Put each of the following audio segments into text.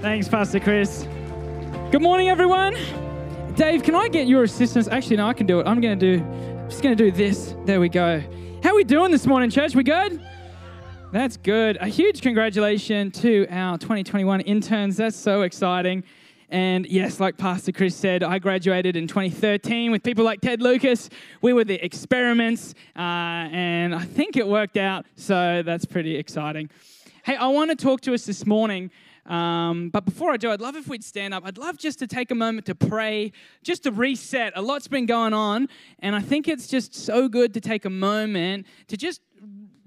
Thanks, Pastor Chris. Good morning, everyone. Dave, can I get your assistance? Actually, no, I can do it. I'm going to do, I'm just going to do this. There we go. How are we doing this morning, church? We good? That's good. A huge congratulations to our 2021 interns. That's so exciting. And yes, like Pastor Chris said, I graduated in 2013 with people like Ted Lucas. We were the experiments, uh, and I think it worked out. So that's pretty exciting. Hey, I want to talk to us this morning. Um, but before I do, I'd love if we'd stand up. I'd love just to take a moment to pray, just to reset. A lot's been going on, and I think it's just so good to take a moment to just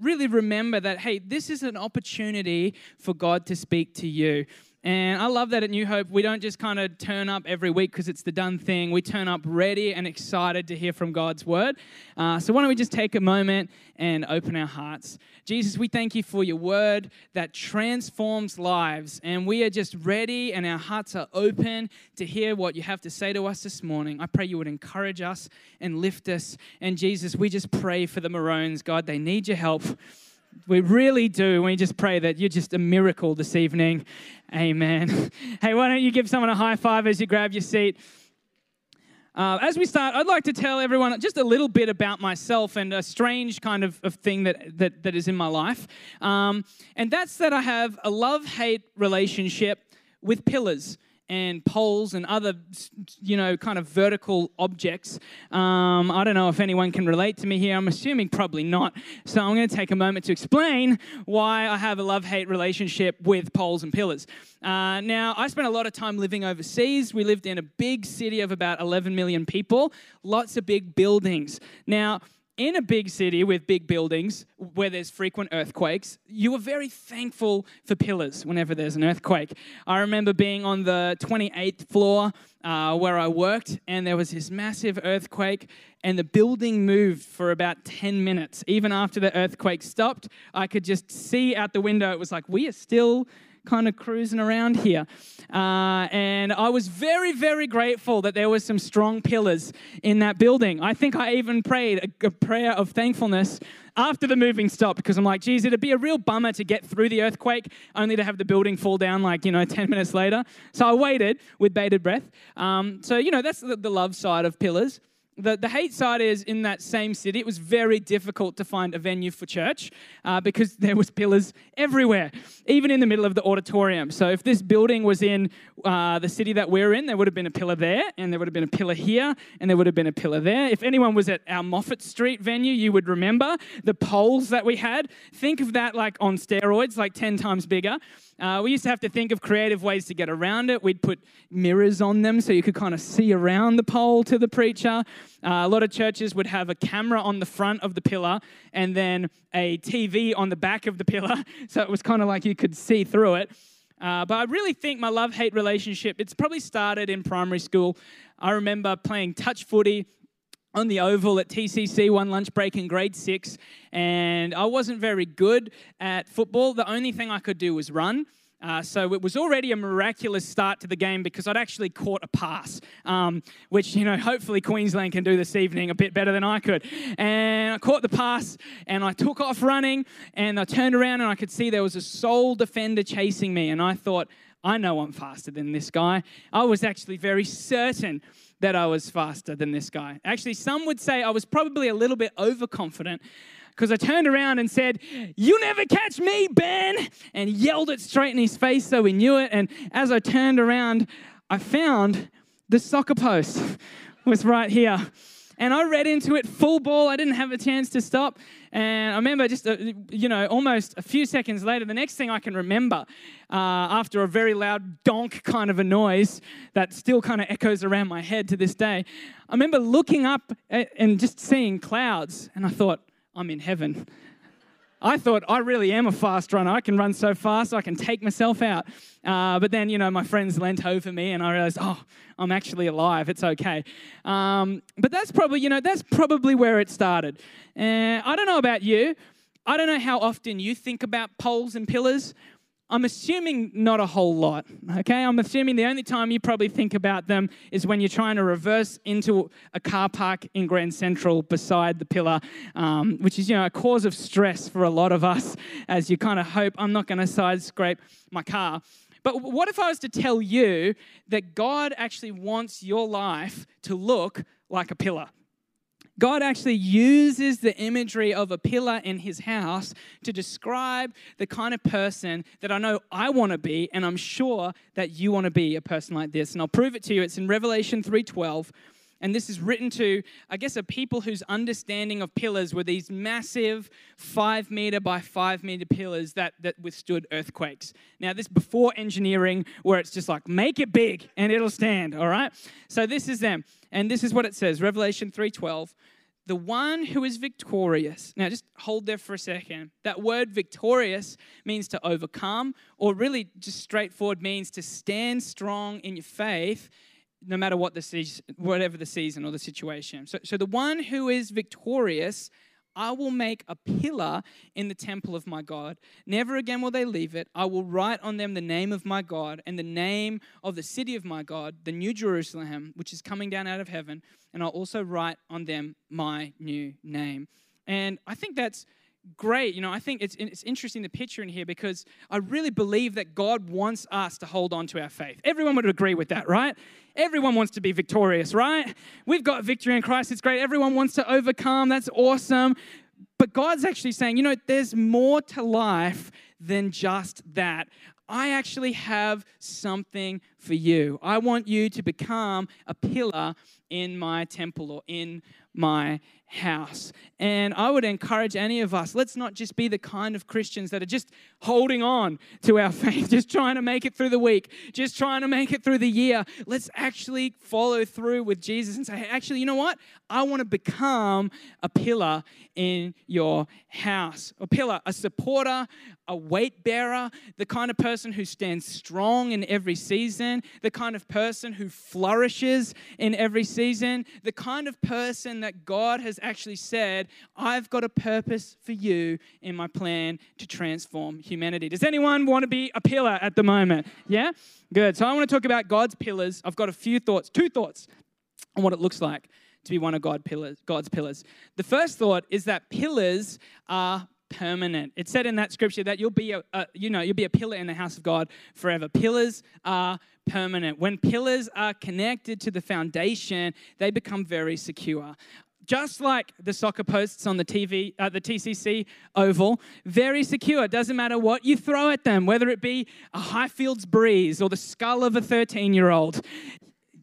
really remember that, hey, this is an opportunity for God to speak to you. And I love that at New Hope, we don't just kind of turn up every week because it's the done thing. We turn up ready and excited to hear from God's word. Uh, so, why don't we just take a moment and open our hearts? Jesus, we thank you for your word that transforms lives. And we are just ready and our hearts are open to hear what you have to say to us this morning. I pray you would encourage us and lift us. And, Jesus, we just pray for the Maroons. God, they need your help. We really do. We just pray that you're just a miracle this evening. Amen. Hey, why don't you give someone a high five as you grab your seat? Uh, as we start, I'd like to tell everyone just a little bit about myself and a strange kind of, of thing that, that, that is in my life. Um, and that's that I have a love hate relationship with pillars and poles and other, you know, kind of vertical objects. Um, I don't know if anyone can relate to me here. I'm assuming probably not. So I'm going to take a moment to explain why I have a love hate relationship with poles and pillars. Uh, now, I spent a lot of time living overseas. We lived in a big city of about 11 million people, lots of big buildings. Now, in a big city with big buildings where there's frequent earthquakes, you are very thankful for pillars whenever there's an earthquake. I remember being on the 28th floor uh, where I worked, and there was this massive earthquake, and the building moved for about 10 minutes. Even after the earthquake stopped, I could just see out the window, it was like, we are still kind of cruising around here. Uh, and I was very, very grateful that there was some strong pillars in that building. I think I even prayed a, a prayer of thankfulness after the moving stopped because I'm like, geez, it'd be a real bummer to get through the earthquake only to have the building fall down like, you know, 10 minutes later. So I waited with bated breath. Um, so, you know, that's the, the love side of pillars the, the hate side is in that same city. It was very difficult to find a venue for church uh, because there was pillars everywhere, even in the middle of the auditorium. So if this building was in uh, the city that we're in, there would have been a pillar there, and there would have been a pillar here, and there would have been a pillar there. If anyone was at our Moffat Street venue, you would remember the poles that we had. Think of that like on steroids, like 10 times bigger. Uh, we used to have to think of creative ways to get around it. We'd put mirrors on them so you could kind of see around the pole to the preacher. Uh, a lot of churches would have a camera on the front of the pillar and then a TV on the back of the pillar. So it was kind of like you could see through it. Uh, but I really think my love hate relationship, it's probably started in primary school. I remember playing touch footy on the oval at TCC one lunch break in grade six, and I wasn't very good at football. The only thing I could do was run. Uh, so it was already a miraculous start to the game because I'd actually caught a pass, um, which, you know, hopefully Queensland can do this evening a bit better than I could. And I caught the pass and I took off running and I turned around and I could see there was a sole defender chasing me. And I thought, I know I'm faster than this guy. I was actually very certain that I was faster than this guy. Actually, some would say I was probably a little bit overconfident because I turned around and said, You never catch me, Ben, and yelled it straight in his face so he knew it. And as I turned around, I found the soccer post was right here. And I read into it full ball. I didn't have a chance to stop. And I remember just, uh, you know, almost a few seconds later, the next thing I can remember uh, after a very loud donk kind of a noise that still kind of echoes around my head to this day, I remember looking up and just seeing clouds. And I thought, I'm in heaven. I thought I really am a fast runner. I can run so fast, I can take myself out. Uh, but then, you know, my friends leant over me and I realized, oh, I'm actually alive. It's okay. Um, but that's probably, you know, that's probably where it started. Uh, I don't know about you. I don't know how often you think about poles and pillars. I'm assuming not a whole lot, okay? I'm assuming the only time you probably think about them is when you're trying to reverse into a car park in Grand Central beside the pillar, um, which is, you know, a cause of stress for a lot of us as you kind of hope I'm not going to side scrape my car. But what if I was to tell you that God actually wants your life to look like a pillar? God actually uses the imagery of a pillar in his house to describe the kind of person that I know I want to be and I'm sure that you want to be a person like this. And I'll prove it to you. It's in Revelation 3:12. And this is written to, I guess, a people whose understanding of pillars were these massive five meter by five meter pillars that, that withstood earthquakes. Now, this before engineering, where it's just like, make it big and it'll stand, all right? So this is them. And this is what it says, Revelation 3:12 the one who is victorious. Now, just hold there for a second. That word victorious means to overcome, or really just straightforward means to stand strong in your faith no matter what the season, whatever the season or the situation. So, so the one who is victorious, I will make a pillar in the temple of my God. Never again will they leave it. I will write on them the name of my God and the name of the city of my God, the new Jerusalem, which is coming down out of heaven. And I'll also write on them my new name. And I think that's great. You know, I think it's, it's interesting the picture in here because I really believe that God wants us to hold on to our faith. Everyone would agree with that, right? Everyone wants to be victorious, right? We've got victory in Christ. It's great. Everyone wants to overcome. That's awesome. But God's actually saying, you know, there's more to life than just that. I actually have something for you. I want you to become a pillar in my temple or in my house. And I would encourage any of us, let's not just be the kind of Christians that are just holding on to our faith, just trying to make it through the week, just trying to make it through the year. Let's actually follow through with Jesus and say, hey, actually, you know what? I want to become a pillar in your house. A pillar, a supporter, a weight bearer, the kind of person who stands strong in every season, the kind of person who flourishes in every season, the kind of person that God has actually said, I've got a purpose for you in my plan to transform humanity. Does anyone want to be a pillar at the moment? Yeah? Good. So I want to talk about God's pillars. I've got a few thoughts, two thoughts on what it looks like to be one of God pillars, God's pillars. The first thought is that pillars are permanent. It said in that scripture that you'll be a, a, you know you'll be a pillar in the house of God forever. Pillars are permanent. When pillars are connected to the foundation, they become very secure. Just like the soccer posts on the TV, uh, the TCC oval, very secure. Doesn't matter what you throw at them, whether it be a Highfields breeze or the skull of a 13 year old.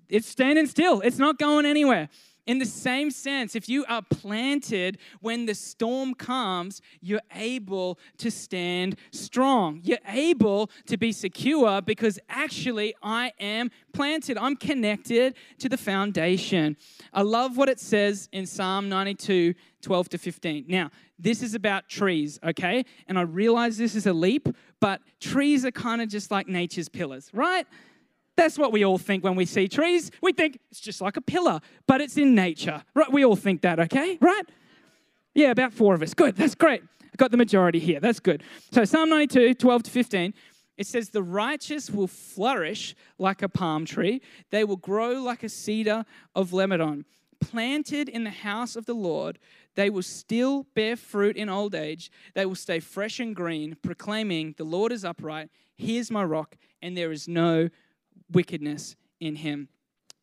It's standing still, it's not going anywhere. In the same sense, if you are planted when the storm comes, you're able to stand strong. You're able to be secure because actually I am planted. I'm connected to the foundation. I love what it says in Psalm 92 12 to 15. Now, this is about trees, okay? And I realize this is a leap, but trees are kind of just like nature's pillars, right? That's what we all think when we see trees. We think it's just like a pillar, but it's in nature. Right? We all think that, okay? Right? Yeah, about four of us. Good. That's great. I got the majority here. That's good. So Psalm 92, 12 to 15. It says, The righteous will flourish like a palm tree, they will grow like a cedar of Lebanon. Planted in the house of the Lord, they will still bear fruit in old age. They will stay fresh and green, proclaiming, The Lord is upright. He is my rock, and there is no wickedness in him.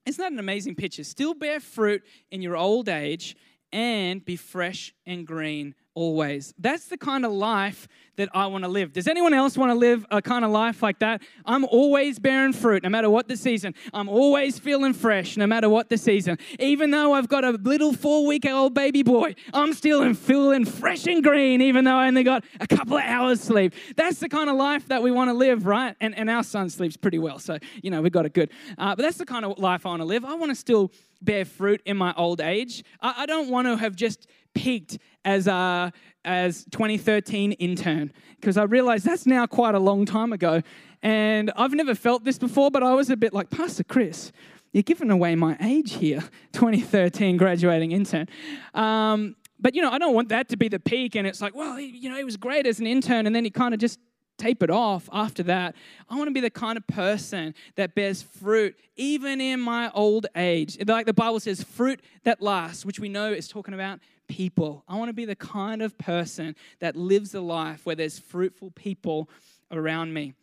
Isn't that an amazing picture? Still bear fruit in your old age and be fresh and green always. That's the kind of life that I want to live. Does anyone else want to live a kind of life like that? I'm always bearing fruit no matter what the season. I'm always feeling fresh no matter what the season. Even though I've got a little four week old baby boy, I'm still feeling fresh and green even though I only got a couple of hours sleep. That's the kind of life that we want to live, right? And, and our son sleeps pretty well, so, you know, we've got it good. Uh, but that's the kind of life I want to live. I want to still bear fruit in my old age. I, I don't want to have just peaked as a as 2013 intern because I realized that's now quite a long time ago, and I've never felt this before. But I was a bit like Pastor Chris. You're giving away my age here, 2013 graduating intern. Um, but you know, I don't want that to be the peak, and it's like, well, you know, he was great as an intern, and then he kind of just tape it off after that. I want to be the kind of person that bears fruit even in my old age. Like the Bible says, fruit that lasts, which we know is talking about people. I want to be the kind of person that lives a life where there's fruitful people around me.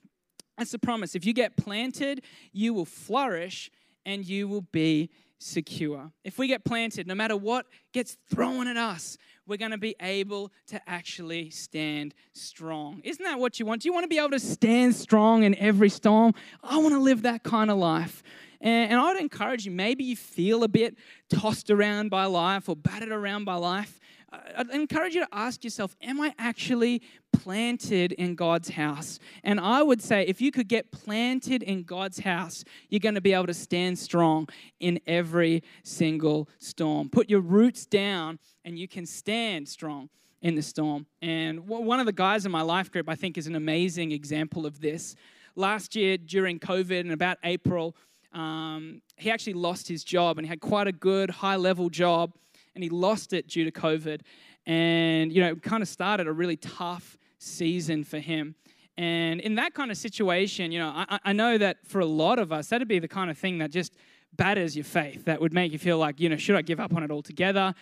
That's the promise. If you get planted, you will flourish and you will be secure. If we get planted, no matter what gets thrown at us, we're going to be able to actually stand strong. Isn't that what you want? Do you want to be able to stand strong in every storm? I want to live that kind of life. And, I would encourage you, maybe you feel a bit tossed around by life or battered around by life. I'd encourage you to ask yourself, am I actually planted in God's house? And I would say, if you could get planted in God's house, you're going to be able to stand strong in every single storm. Put your roots down, and you can stand strong in the storm. And one of the guys in my life group, I think, is an amazing example of this. Last year, during COVID, in about April, um, he actually lost his job, and he had quite a good high level job and he lost it due to COVID. And, you know, kind of started a really tough season for him. And in that kind of situation, you know, I, I know that for a lot of us, that'd be the kind of thing that just batters your faith, that would make you feel like, you know, should I give up on it altogether?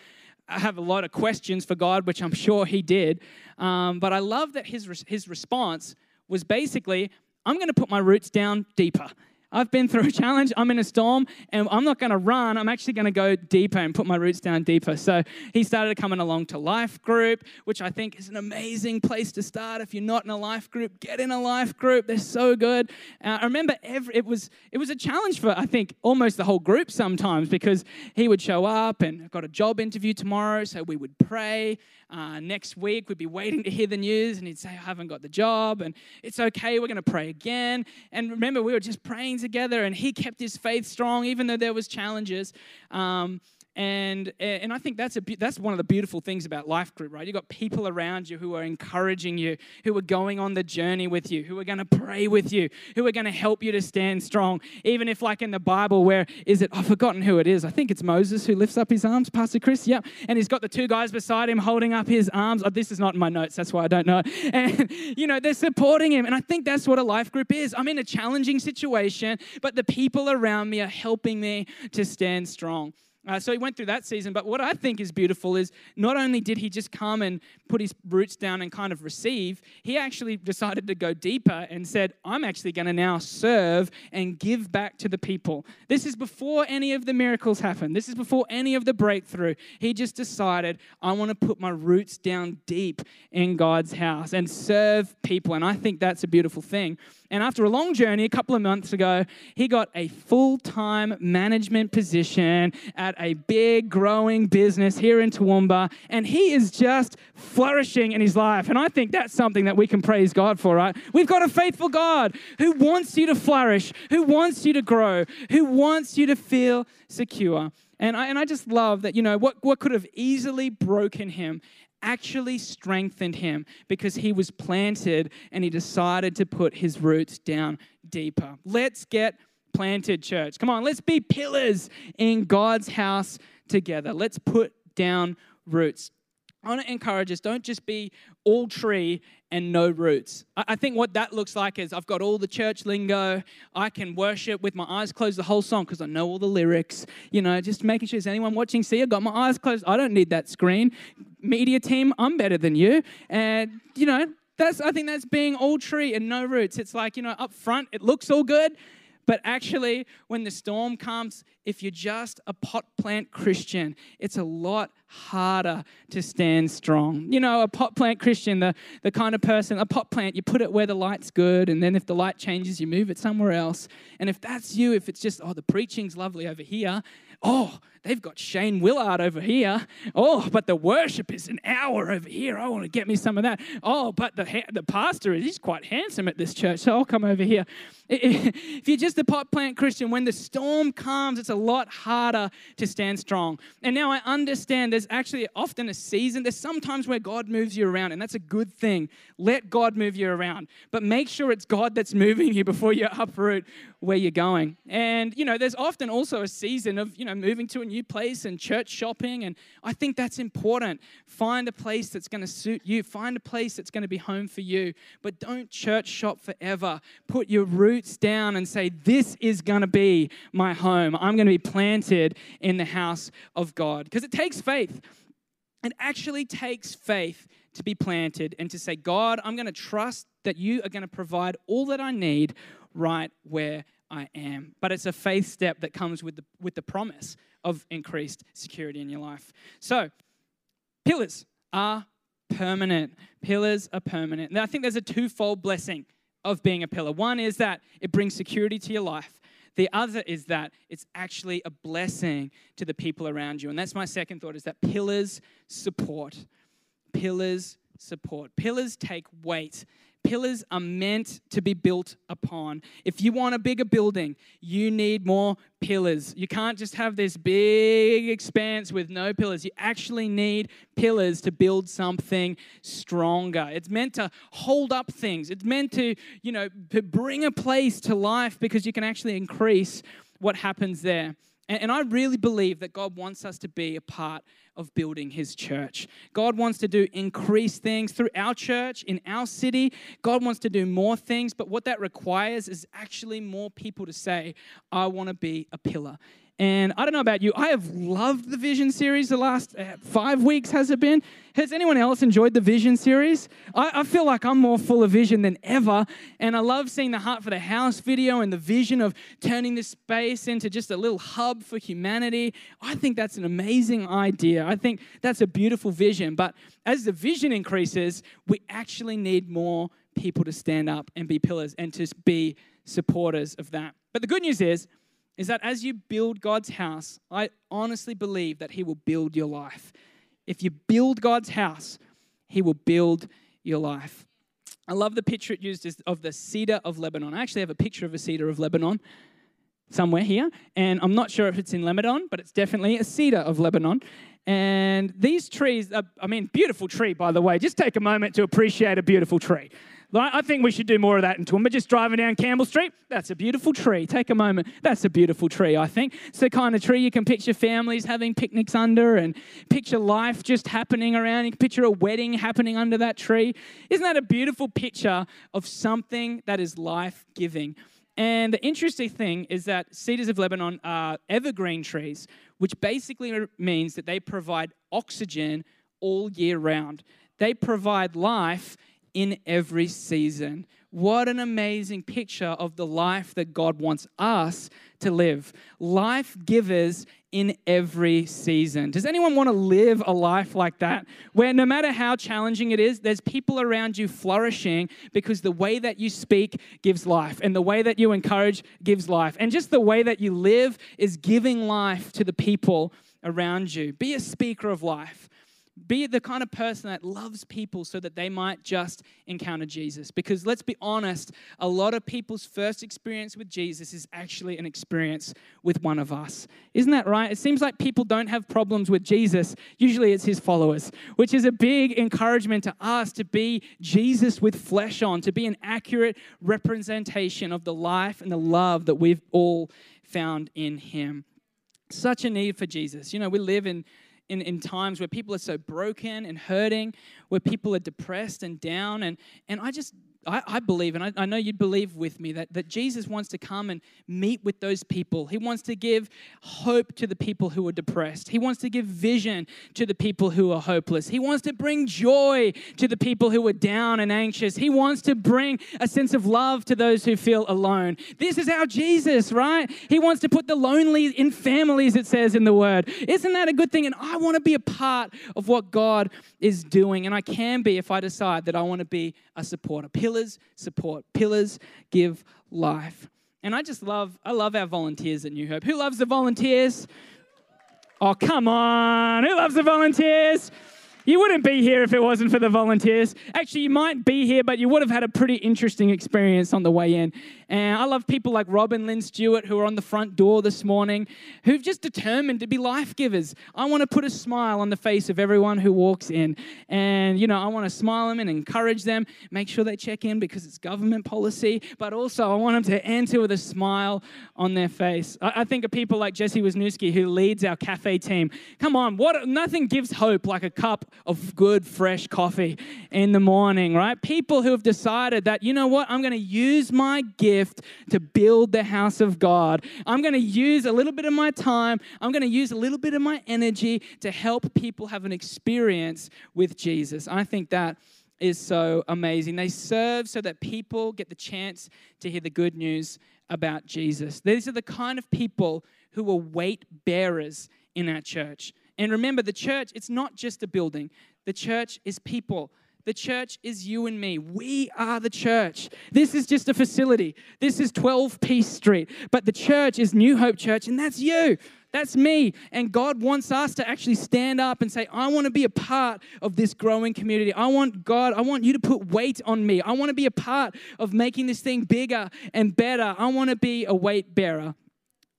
I have a lot of questions for God, which I'm sure he did. Um, but I love that his, his response was basically, I'm going to put my roots down deeper. I've been through a challenge, I'm in a storm, and I'm not going to run. I'm actually going to go deeper and put my roots down deeper. So he started coming along to Life Group, which I think is an amazing place to start. If you're not in a life group, get in a life group. They're so good. Uh, I remember every, it was it was a challenge for I think almost the whole group sometimes because he would show up and got a job interview tomorrow, so we would pray. Uh, next week we'd be waiting to hear the news, and he'd say, "I haven't got the job," and it's okay. We're going to pray again. And remember, we were just praying together, and he kept his faith strong, even though there was challenges. Um, and and I think that's a that's one of the beautiful things about life group, right? You've got people around you who are encouraging you, who are going on the journey with you, who are going to pray with you, who are going to help you to stand strong. Even if, like in the Bible, where is it? I've forgotten who it is. I think it's Moses who lifts up his arms, Pastor Chris. Yeah, and he's got the two guys beside him holding up his arms. Oh, this is not in my notes, that's why I don't know. And you know they're supporting him, and I think that's what a life group is. I'm in a challenging situation, but the people around me are helping me to stand strong. Uh, so he went through that season. But what I think is beautiful is not only did he just come and put his roots down and kind of receive, he actually decided to go deeper and said, I'm actually going to now serve and give back to the people. This is before any of the miracles happened. This is before any of the breakthrough. He just decided, I want to put my roots down deep in God's house and serve people. And I think that's a beautiful thing. And after a long journey, a couple of months ago, he got a full time management position at a big growing business here in Toowoomba. And he is just flourishing in his life. And I think that's something that we can praise God for, right? We've got a faithful God who wants you to flourish, who wants you to grow, who wants you to feel secure. And I, and I just love that, you know, what, what could have easily broken him actually strengthened him because he was planted and he decided to put his roots down deeper. Let's get planted, church. Come on, let's be pillars in God's house together. Let's put down roots. I want to encourage us don't just be all tree and no roots. I think what that looks like is I've got all the church lingo. I can worship with my eyes closed the whole song because I know all the lyrics. You know, just making sure is anyone watching see I got my eyes closed. I don't need that screen. Media team, I'm better than you. And you know, that's I think that's being all tree and no roots. It's like, you know, up front it looks all good, but actually, when the storm comes, if you're just a pot plant Christian, it's a lot harder to stand strong. You know, a pot plant Christian, the, the kind of person, a pot plant, you put it where the light's good, and then if the light changes, you move it somewhere else. And if that's you, if it's just, oh, the preaching's lovely over here, oh, they've got Shane Willard over here. Oh, but the worship is an hour over here. I want to get me some of that. Oh, but the, the pastor, is he's quite handsome at this church, so I'll come over here. If you're just a pot plant Christian, when the storm comes, it's a lot harder to stand strong. And now I understand there's actually often a season, there's sometimes where God moves you around, and that's a good thing. Let God move you around, but make sure it's God that's moving you before you uproot where you're going. And, you know, there's often also a season of, you know, moving to a new place and church shopping. And I think that's important. Find a place that's going to suit you, find a place that's going to be home for you. But don't church shop forever. Put your roots down and say, This is going to be my home. I'm going to be planted in the house of God. Because it takes faith. It actually takes faith to be planted and to say, God, I'm going to trust that you are going to provide all that I need right where I am. But it's a faith step that comes with the, with the promise of increased security in your life. So, pillars are permanent. Pillars are permanent. Now, I think there's a twofold blessing of being a pillar. One is that it brings security to your life. The other is that it's actually a blessing to the people around you. And that's my second thought is that pillars support. Pillars support. Pillars take weight. Pillars are meant to be built upon. If you want a bigger building, you need more pillars. You can't just have this big expanse with no pillars. You actually need pillars to build something stronger. It's meant to hold up things. It's meant to, you know, bring a place to life because you can actually increase what happens there. And, I really believe that God wants us to be a part of building his church. God wants to do increased things through our church, in our city. God wants to do more things, but what that requires is actually more people to say, I want to be a pillar and I don't know about you, I have loved the Vision series the last uh, five weeks, has it been? Has anyone else enjoyed the Vision series? I, I, feel like I'm more full of vision than ever. And I love seeing the Heart for the House video and the vision of turning this space into just a little hub for humanity. I think that's an amazing idea. I think that's a beautiful vision. But as the vision increases, we actually need more people to stand up and be pillars and to be supporters of that. But the good news is, is that as you build God's house, I honestly believe that He will build your life. If you build God's house, He will build your life. I love the picture it used of the cedar of Lebanon. I actually have a picture of a cedar of Lebanon somewhere here, and I'm not sure if it's in Lebanon, but it's definitely a cedar of Lebanon. And these trees, are, I mean, beautiful tree, by the way. Just take a moment to appreciate a beautiful tree. I think we should do more of that in Toowoomba. Just driving down Campbell Street, that's a beautiful tree. Take a moment. That's a beautiful tree, I think. It's the kind of tree you can picture families having picnics under and picture life just happening around. You can picture a wedding happening under that tree. Isn't that a beautiful picture of something that is life giving? And the interesting thing is that cedars of Lebanon are evergreen trees, which basically means that they provide oxygen all year round. They provide life in every season. What an amazing picture of the life that God wants us to live. Life givers in every season. Does anyone want to live a life like that? Where no matter how challenging it is, there's people around you flourishing because the way that you speak gives life, and the way that you encourage gives life, and just the way that you live is giving life to the people around you. Be a speaker of life. Be the kind of person that loves people so that they might just encounter Jesus. Because let's be honest, a lot of people's first experience with Jesus is actually an experience with one of us. Isn't that right? It seems like people don't have problems with Jesus. Usually it's his followers, which is a big encouragement to us to be Jesus with flesh on, to be an accurate representation of the life and the love that we've all found in him. Such a need for Jesus. You know, we live in in, in times where people are so broken and hurting, where people are depressed and down. And, and I just I, I believe, and I, I know you'd believe with me, that, that Jesus wants to come and meet with those people. He wants to give hope to the people who are depressed. He wants to give vision to the people who are hopeless. He wants to bring joy to the people who are down and anxious. He wants to bring a sense of love to those who feel alone. This is our Jesus, right? He wants to put the lonely in families, it says in the word. Isn't that a good thing? And I want to be a part of what God is doing. And I can be if I decide that I want to be a supporter. Pillars support, pillars give life. And I just love, I love our volunteers at New Hope. Who loves the volunteers? Oh, come on. Who loves the volunteers? You wouldn't be here if it wasn't for the volunteers. Actually, you might be here, but you would have had a pretty interesting experience on the way in. And I love people like Rob and Lynn Stewart who are on the front door this morning, who've just determined to be life givers. I want to put a smile on the face of everyone who walks in. And, you know, I want to smile them and encourage them, make sure they check in because it's government policy, but also I want them to enter with a smile on their face. I, I think of people like Jesse Wisniewski who leads our cafe team. Come on, what nothing gives hope like a cup of good, fresh coffee in the morning, right? People who have decided that, you know what, I'm going to use my gift to build the house of God. I'm going to use a little bit of my time, I'm going to use a little bit of my energy to help people have an experience with Jesus. I think that is so amazing. They serve so that people get the chance to hear the good news about Jesus. These are the kind of people who are weight bearers in our church. And remember, the church, it's not just a building, the church is people. The church is you and me. We are the church. This is just a facility. This is 12 Peace Street. But the church is New Hope Church, and that's you. That's me. And God wants us to actually stand up and say, I want to be a part of this growing community. I want God, I want you to put weight on me. I want to be a part of making this thing bigger and better. I want to be a weight bearer.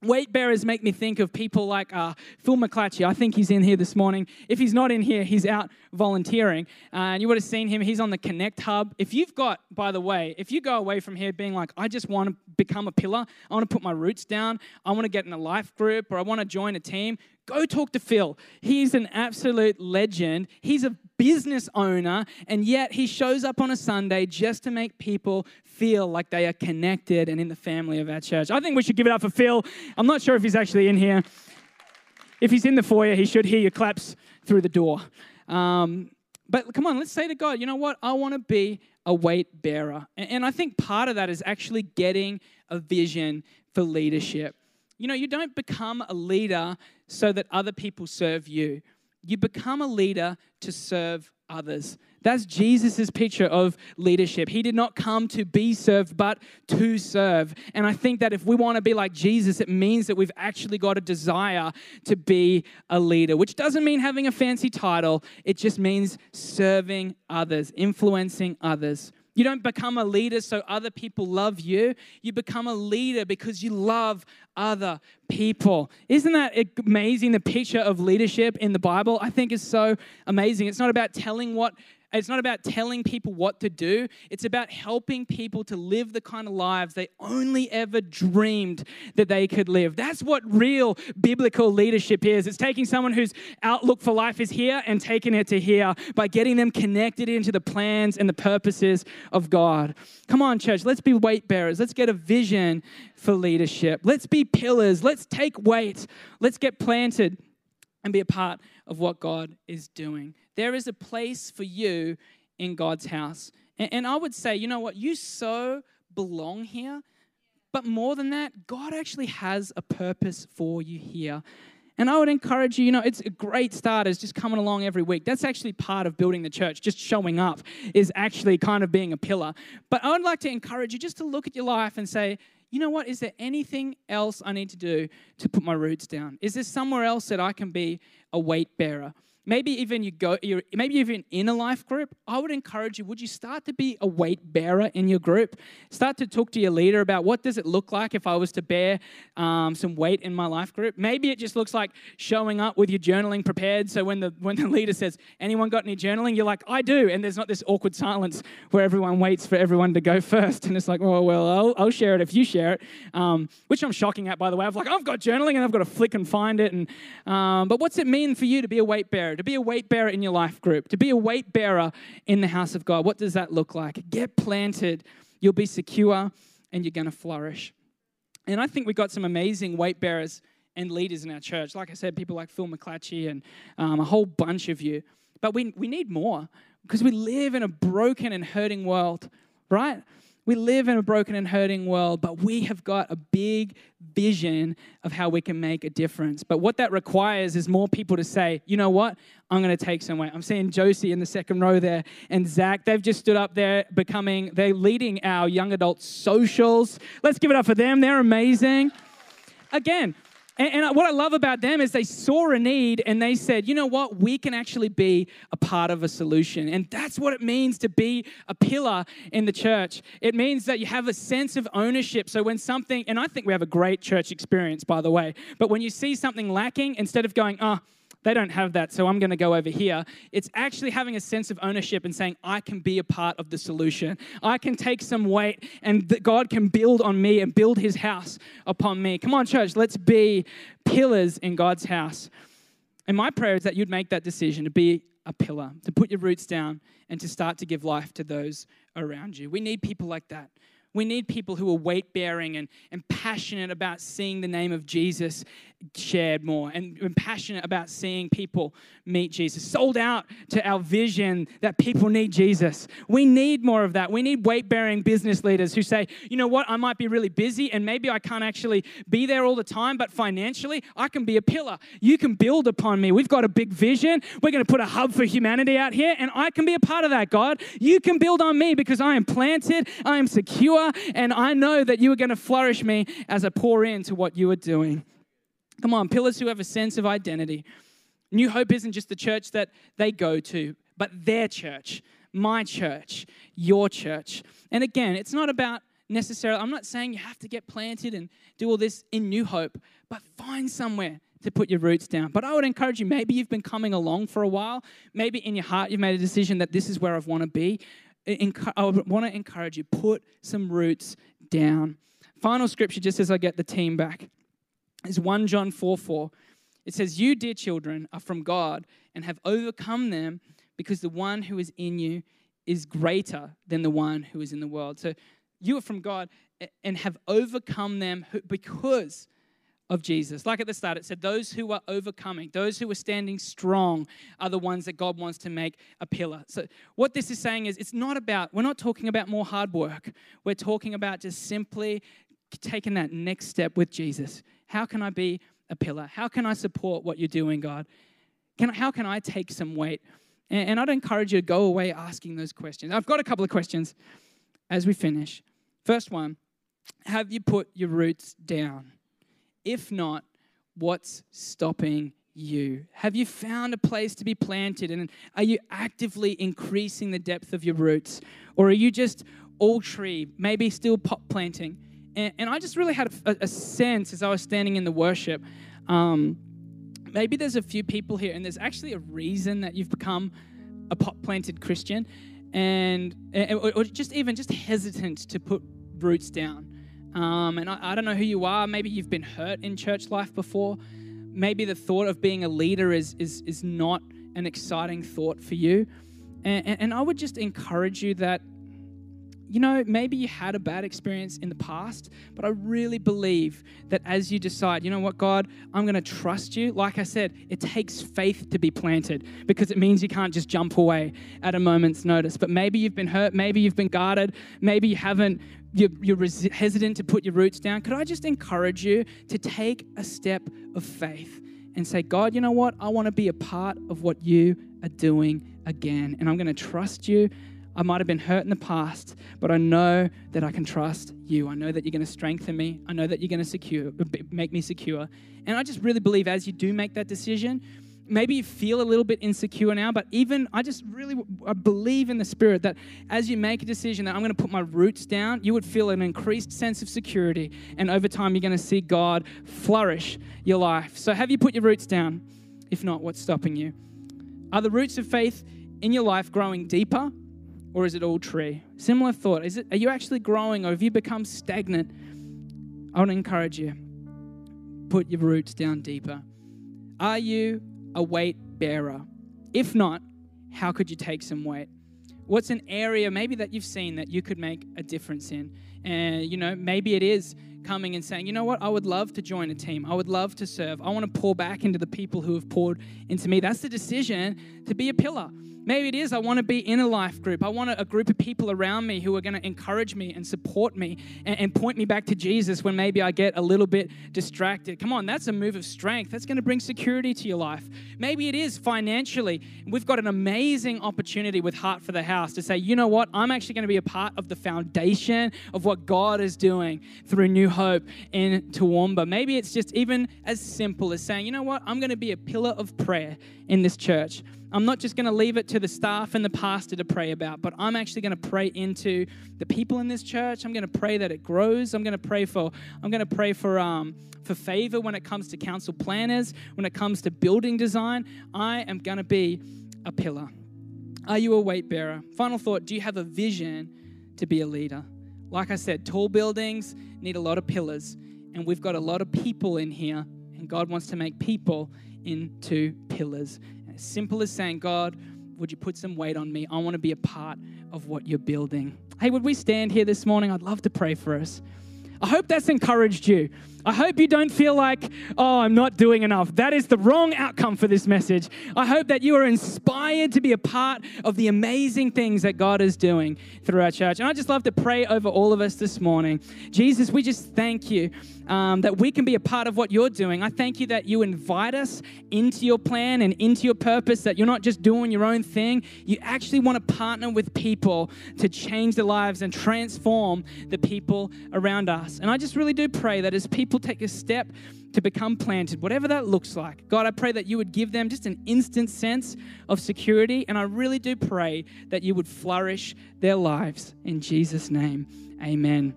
Weight bearers make me think of people like uh, Phil McClatchy. I think he's in here this morning. If he's not in here, he's out volunteering. Uh, and you would have seen him. He's on the Connect Hub. If you've got, by the way, if you go away from here being like, I just want to become a pillar, I want to put my roots down, I want to get in a life group, or I want to join a team, go talk to Phil. He's an absolute legend. He's a business owner, and yet he shows up on a Sunday just to make people feel like they are connected and in the family of our church. I think we should give it up for Phil. I'm not sure if he's actually in here. If he's in the foyer, he should hear your claps through the door. Um, but come on, let's say to God, you know what? I want to be a weight bearer. And, and I think part of that is actually getting a vision for leadership. You know, you don't become a leader so that other people serve you. You become a leader to serve others. That's Jesus' picture of leadership. He did not come to be served, but to serve. And I think that if we want to be like Jesus, it means that we've actually got a desire to be a leader, which doesn't mean having a fancy title, it just means serving others, influencing others. You don't become a leader so other people love you. You become a leader because you love other people. Isn't that amazing? The picture of leadership in the Bible, I think, is so amazing. It's not about telling what it's not about telling people what to do. It's about helping people to live the kind of lives they only ever dreamed that they could live. That's what real biblical leadership is. It's taking someone whose outlook for life is here and taking it to here by getting them connected into the plans and the purposes of God. Come on, church, let's be weight bearers. Let's get a vision for leadership. Let's be pillars. Let's take weight. Let's get planted and be a part of what God is doing. There is a place for you in God's house. And, and I would say, you know what? You so belong here. But more than that, God actually has a purpose for you here. And I would encourage you, you know, it's a great start as just coming along every week. That's actually part of building the church. Just showing up is actually kind of being a pillar. But I would like to encourage you just to look at your life and say, you know what? Is there anything else I need to do to put my roots down? Is there somewhere else that I can be a weight bearer? Maybe even you go you're maybe even in a life group i would encourage you would you start to be a weight bearer in your group? Start to talk to your leader about what does it look like if i was to bear um, some weight in my life group? Maybe it just looks like showing up with your journaling prepared so when the when the leader says anyone got any journaling? You're like i do and there's not this awkward silence where everyone waits for everyone to go first and it's like oh well i'll, I'll share it if you share it um, which i'm shocking at by the way. I'm like i've got journaling and i've got to flick and find it and um, but what's it mean for you to be a weight bearer to be a weight bearer in your life group, to be a weight bearer in the house of God. What does that look like? Get planted, you'll be secure, and you're going to flourish. And I think we've got some amazing weight bearers and leaders in our church. Like I said, people like Phil McClatchy and um, a whole bunch of you. But we, we need more because we live in a broken and hurting world, right? We live in a broken and hurting world, but we have got a big vision of how we can make a difference. But what that requires is more people to say, you know what? I'm going to take some weight. I'm seeing Josie in the second row there and Zach. They've just stood up there becoming, they're leading our young adult socials. Let's give it up for them. They're amazing. Again, and, and, what I love about them is they saw a need and they said, you know what, we can actually be a part of a solution. And that's what it means to be a pillar in the church. It means that you have a sense of ownership. So when something, and I think we have a great church experience, by the way, but when you see something lacking, instead of going, oh, they don't have that, so I'm going to go over here. It's actually having a sense of ownership and saying, I can be a part of the solution. I can take some weight, and God can build on me and build his house upon me. Come on, church, let's be pillars in God's house. And my prayer is that you'd make that decision to be a pillar, to put your roots down, and to start to give life to those around you. We need people like that. We need people who are weight bearing and, and passionate about seeing the name of Jesus shared more and, and passionate about seeing people meet Jesus. Sold out to our vision that people need Jesus. We need more of that. We need weight bearing business leaders who say, you know what, I might be really busy and maybe I can't actually be there all the time, but financially, I can be a pillar. You can build upon me. We've got a big vision. We're going to put a hub for humanity out here, and I can be a part of that, God. You can build on me because I am planted, I am secure, and I know that you are going to flourish me as I pour into what you are doing. Come on, pillars who have a sense of identity. New Hope isn't just the church that they go to, but their church, my church, your church. And again, it's not about necessarily, I'm not saying you have to get planted and do all this in New Hope, but find somewhere to put your roots down. But I would encourage you, maybe you've been coming along for a while, maybe in your heart you've made a decision that this is where I want to be. I want to encourage you, put some roots down. Final scripture, just as I get the team back is 1 John 4 4. It says, You, dear children, are from God and have overcome them because the one who is in you is greater than the one who is in the world. So you are from God and have overcome them because of Jesus. Like at the start, it said, Those who are overcoming, those who are standing strong, are the ones that God wants to make a pillar. So, what this is saying is, it's not about, we're not talking about more hard work. We're talking about just simply taking that next step with Jesus. How can I be a pillar? How can I support what you're doing, God? Can, how can I take some weight? And, and I'd encourage you to go away asking those questions. I've got a couple of questions as we finish. First one Have you put your roots down? If not, what's stopping you? Have you found a place to be planted? And are you actively increasing the depth of your roots? Or are you just all tree, maybe still pot planting? And, and I just really had a, a, sense as I was standing in the worship. Um, maybe there's a few people here, and there's actually a reason that you've become a pot planted Christian, and or just even just hesitant to put roots down. Um, and I, I don't know who you are. Maybe you've been hurt in church life before. Maybe the thought of being a leader is is is not an exciting thought for you. And, and, and I would just encourage you that you know, maybe you had a bad experience in the past, but I really believe that as you decide, you know what, God, I'm going to trust you, like I said, it takes faith to be planted because it means you can't just jump away at a moment's notice. But maybe you've been hurt, maybe you've been guarded, maybe you haven't, you're, you're hesitant to put your roots down. Could I just encourage you to take a step of faith and say, God, you know what? I want to be a part of what you are doing again, and I'm going to trust you I might have been hurt in the past, but I know that I can trust you. I know that you're going to strengthen me. I know that you're going to secure, make me secure. And I just really believe as you do make that decision, maybe you feel a little bit insecure now, but even I just really I believe in the spirit that as you make a decision that I'm going to put my roots down, you would feel an increased sense of security. And over time, you're going to see God flourish your life. So, have you put your roots down? If not, what's stopping you? Are the roots of faith in your life growing deeper or is it all tree? Similar thought. Is it are you actually growing or have you become stagnant? I want to encourage you. Put your roots down deeper. Are you a weight bearer? If not, how could you take some weight? What's an area maybe that you've seen that you could make a difference in? And you know, maybe it is coming and saying, you know what, I would love to join a team. I would love to serve. I want to pour back into the people who have poured into me. That's the decision to be a pillar. Maybe it is I want to be in a life group. I want a group of people around me who are going to encourage me and support me and, and, point me back to Jesus when maybe I get a little bit distracted. Come on, that's a move of strength. That's going to bring security to your life. Maybe it is financially. We've got an amazing opportunity with Heart for the House to say, you know what? I'm actually going to be a part of the foundation of what God is doing through New Hope in Toowoomba. Maybe it's just even as simple as saying, you know what? I'm going to be a pillar of prayer in this church. I'm not just going to leave it to the staff and the pastor to pray about, but I'm actually going to pray into the people in this church. I'm going to pray that it grows. I'm going to pray for I'm going to pray for um, for favor when it comes to council planners, when it comes to building design. I am going to be a pillar. Are you a weight bearer? Final thought, do you have a vision to be a leader? Like I said, tall buildings need a lot of pillars, and we've got a lot of people in here, and God wants to make people into pillars. As simple as saying, God, would you put some weight on me? I want to be a part of what you're building. Hey, would we stand here this morning? I'd love to pray for us. I hope that's encouraged you. I hope you don't feel like, oh, I'm not doing enough. That is the wrong outcome for this message. I hope that you are inspired to be a part of the amazing things that God is doing through our church. And I just love to pray over all of us this morning. Jesus, we just thank you um, that we can be a part of what you're doing. I thank you that you invite us into your plan and into your purpose, that you're not just doing your own thing. You actually want to partner with people to change their lives and transform the people around us. And I just really do pray that as people take a step to become planted, whatever that looks like. God, I pray that you would give them just an instant sense of security. And I really do pray that you would flourish their lives. In Jesus' name, amen.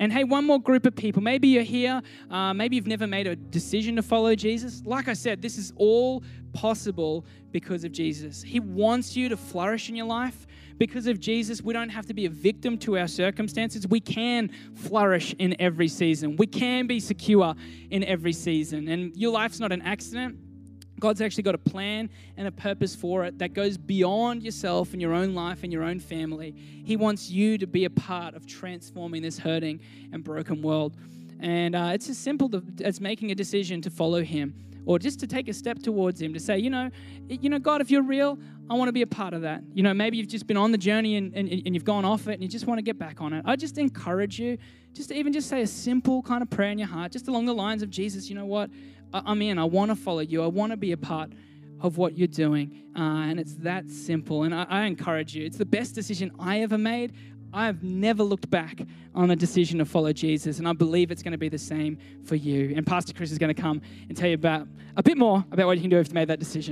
And hey, one more group of people. Maybe you're here, uh, maybe you've never made a decision to follow Jesus. Like I said, this is all possible because of Jesus. He wants you to flourish in your life because of Jesus, we don't have to be a victim to our circumstances. We can flourish in every season. We can be secure in every season. And your life's not an accident. God's actually got a plan and a purpose for it that goes beyond yourself and your own life and your own family. He wants you to be a part of transforming this hurting and broken world. And uh, it's as simple as making a decision to follow Him or just to take a step towards Him to say, you know, you know, God, if you're real, I want to be a part of that. You know, maybe you've just been on the journey and, and, and you've gone off it and you just want to get back on it. I just encourage you just to even just say a simple kind of prayer in your heart, just along the lines of Jesus, you know what? I, am in. I want to follow you. I want to be a part of what you're doing. Uh, and it's that simple. And I, I encourage you. It's the best decision I ever made. I've never looked back on a decision to follow Jesus, and I believe it's going to be the same for you. And Pastor Chris is going to come and tell you about a bit more about what you can do if you made that decision.